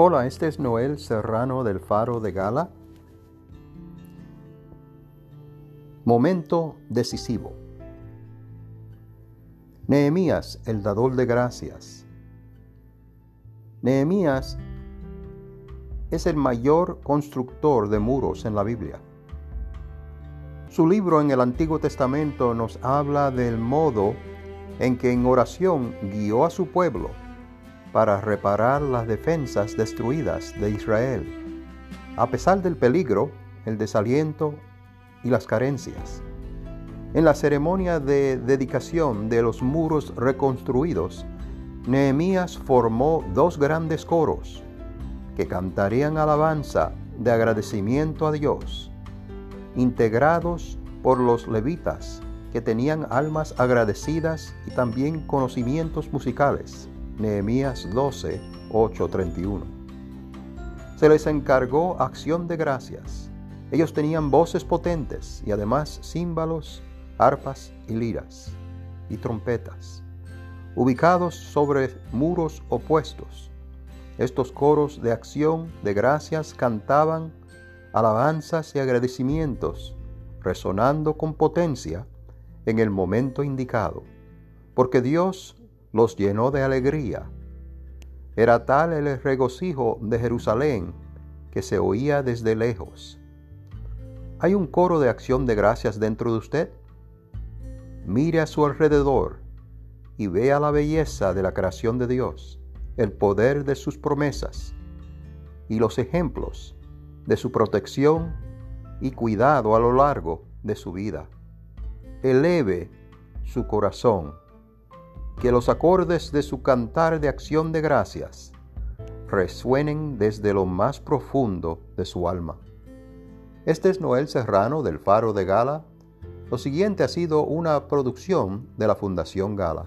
Hola, este es Noel Serrano del Faro de Gala. Momento decisivo. Nehemías, el dador de gracias. Nehemías es el mayor constructor de muros en la Biblia. Su libro en el Antiguo Testamento nos habla del modo en que en oración guió a su pueblo para reparar las defensas destruidas de Israel, a pesar del peligro, el desaliento y las carencias. En la ceremonia de dedicación de los muros reconstruidos, Nehemías formó dos grandes coros que cantarían alabanza de agradecimiento a Dios, integrados por los levitas que tenían almas agradecidas y también conocimientos musicales. Nehemías 12, 8, 31. Se les encargó acción de gracias. Ellos tenían voces potentes y además címbalos, arpas y liras y trompetas. Ubicados sobre muros opuestos, estos coros de acción de gracias cantaban alabanzas y agradecimientos, resonando con potencia en el momento indicado, porque Dios los llenó de alegría. Era tal el regocijo de Jerusalén que se oía desde lejos. ¿Hay un coro de acción de gracias dentro de usted? Mire a su alrededor y vea la belleza de la creación de Dios, el poder de sus promesas y los ejemplos de su protección y cuidado a lo largo de su vida. Eleve su corazón que los acordes de su cantar de acción de gracias resuenen desde lo más profundo de su alma. Este es Noel Serrano del Faro de Gala. Lo siguiente ha sido una producción de la Fundación Gala.